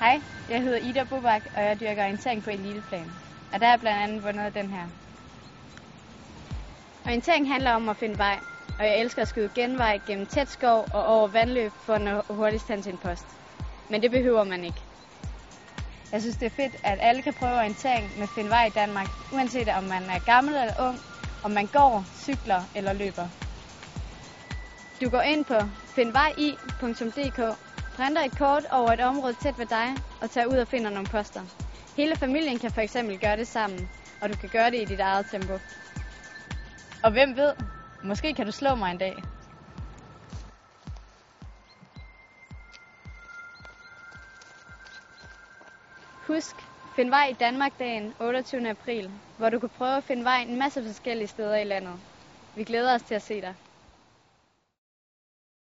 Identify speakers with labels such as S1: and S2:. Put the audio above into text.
S1: Hej, jeg hedder Ida Bobak, og jeg dyrker orientering på eliteplan. Og der er blandt andet vundet den her. Orientering handler om at finde vej, og jeg elsker at skyde genvej gennem tæt skov og over vandløb for at nå hurtigst hen til en post. Men det behøver man ikke. Jeg synes, det er fedt, at alle kan prøve orientering med Find Vej i Danmark, uanset om man er gammel eller ung, om man går, cykler eller løber. Du går ind på findvej.dk, printer et kort over et område tæt ved dig og tager ud og finder nogle poster. Hele familien kan for eksempel gøre det sammen, og du kan gøre det i dit eget tempo. Og hvem ved, måske kan du slå mig en dag. Husk, find vej i Danmark dagen 28. april, hvor du kan prøve at finde vej en masse forskellige steder i landet. Vi glæder os til at se dig.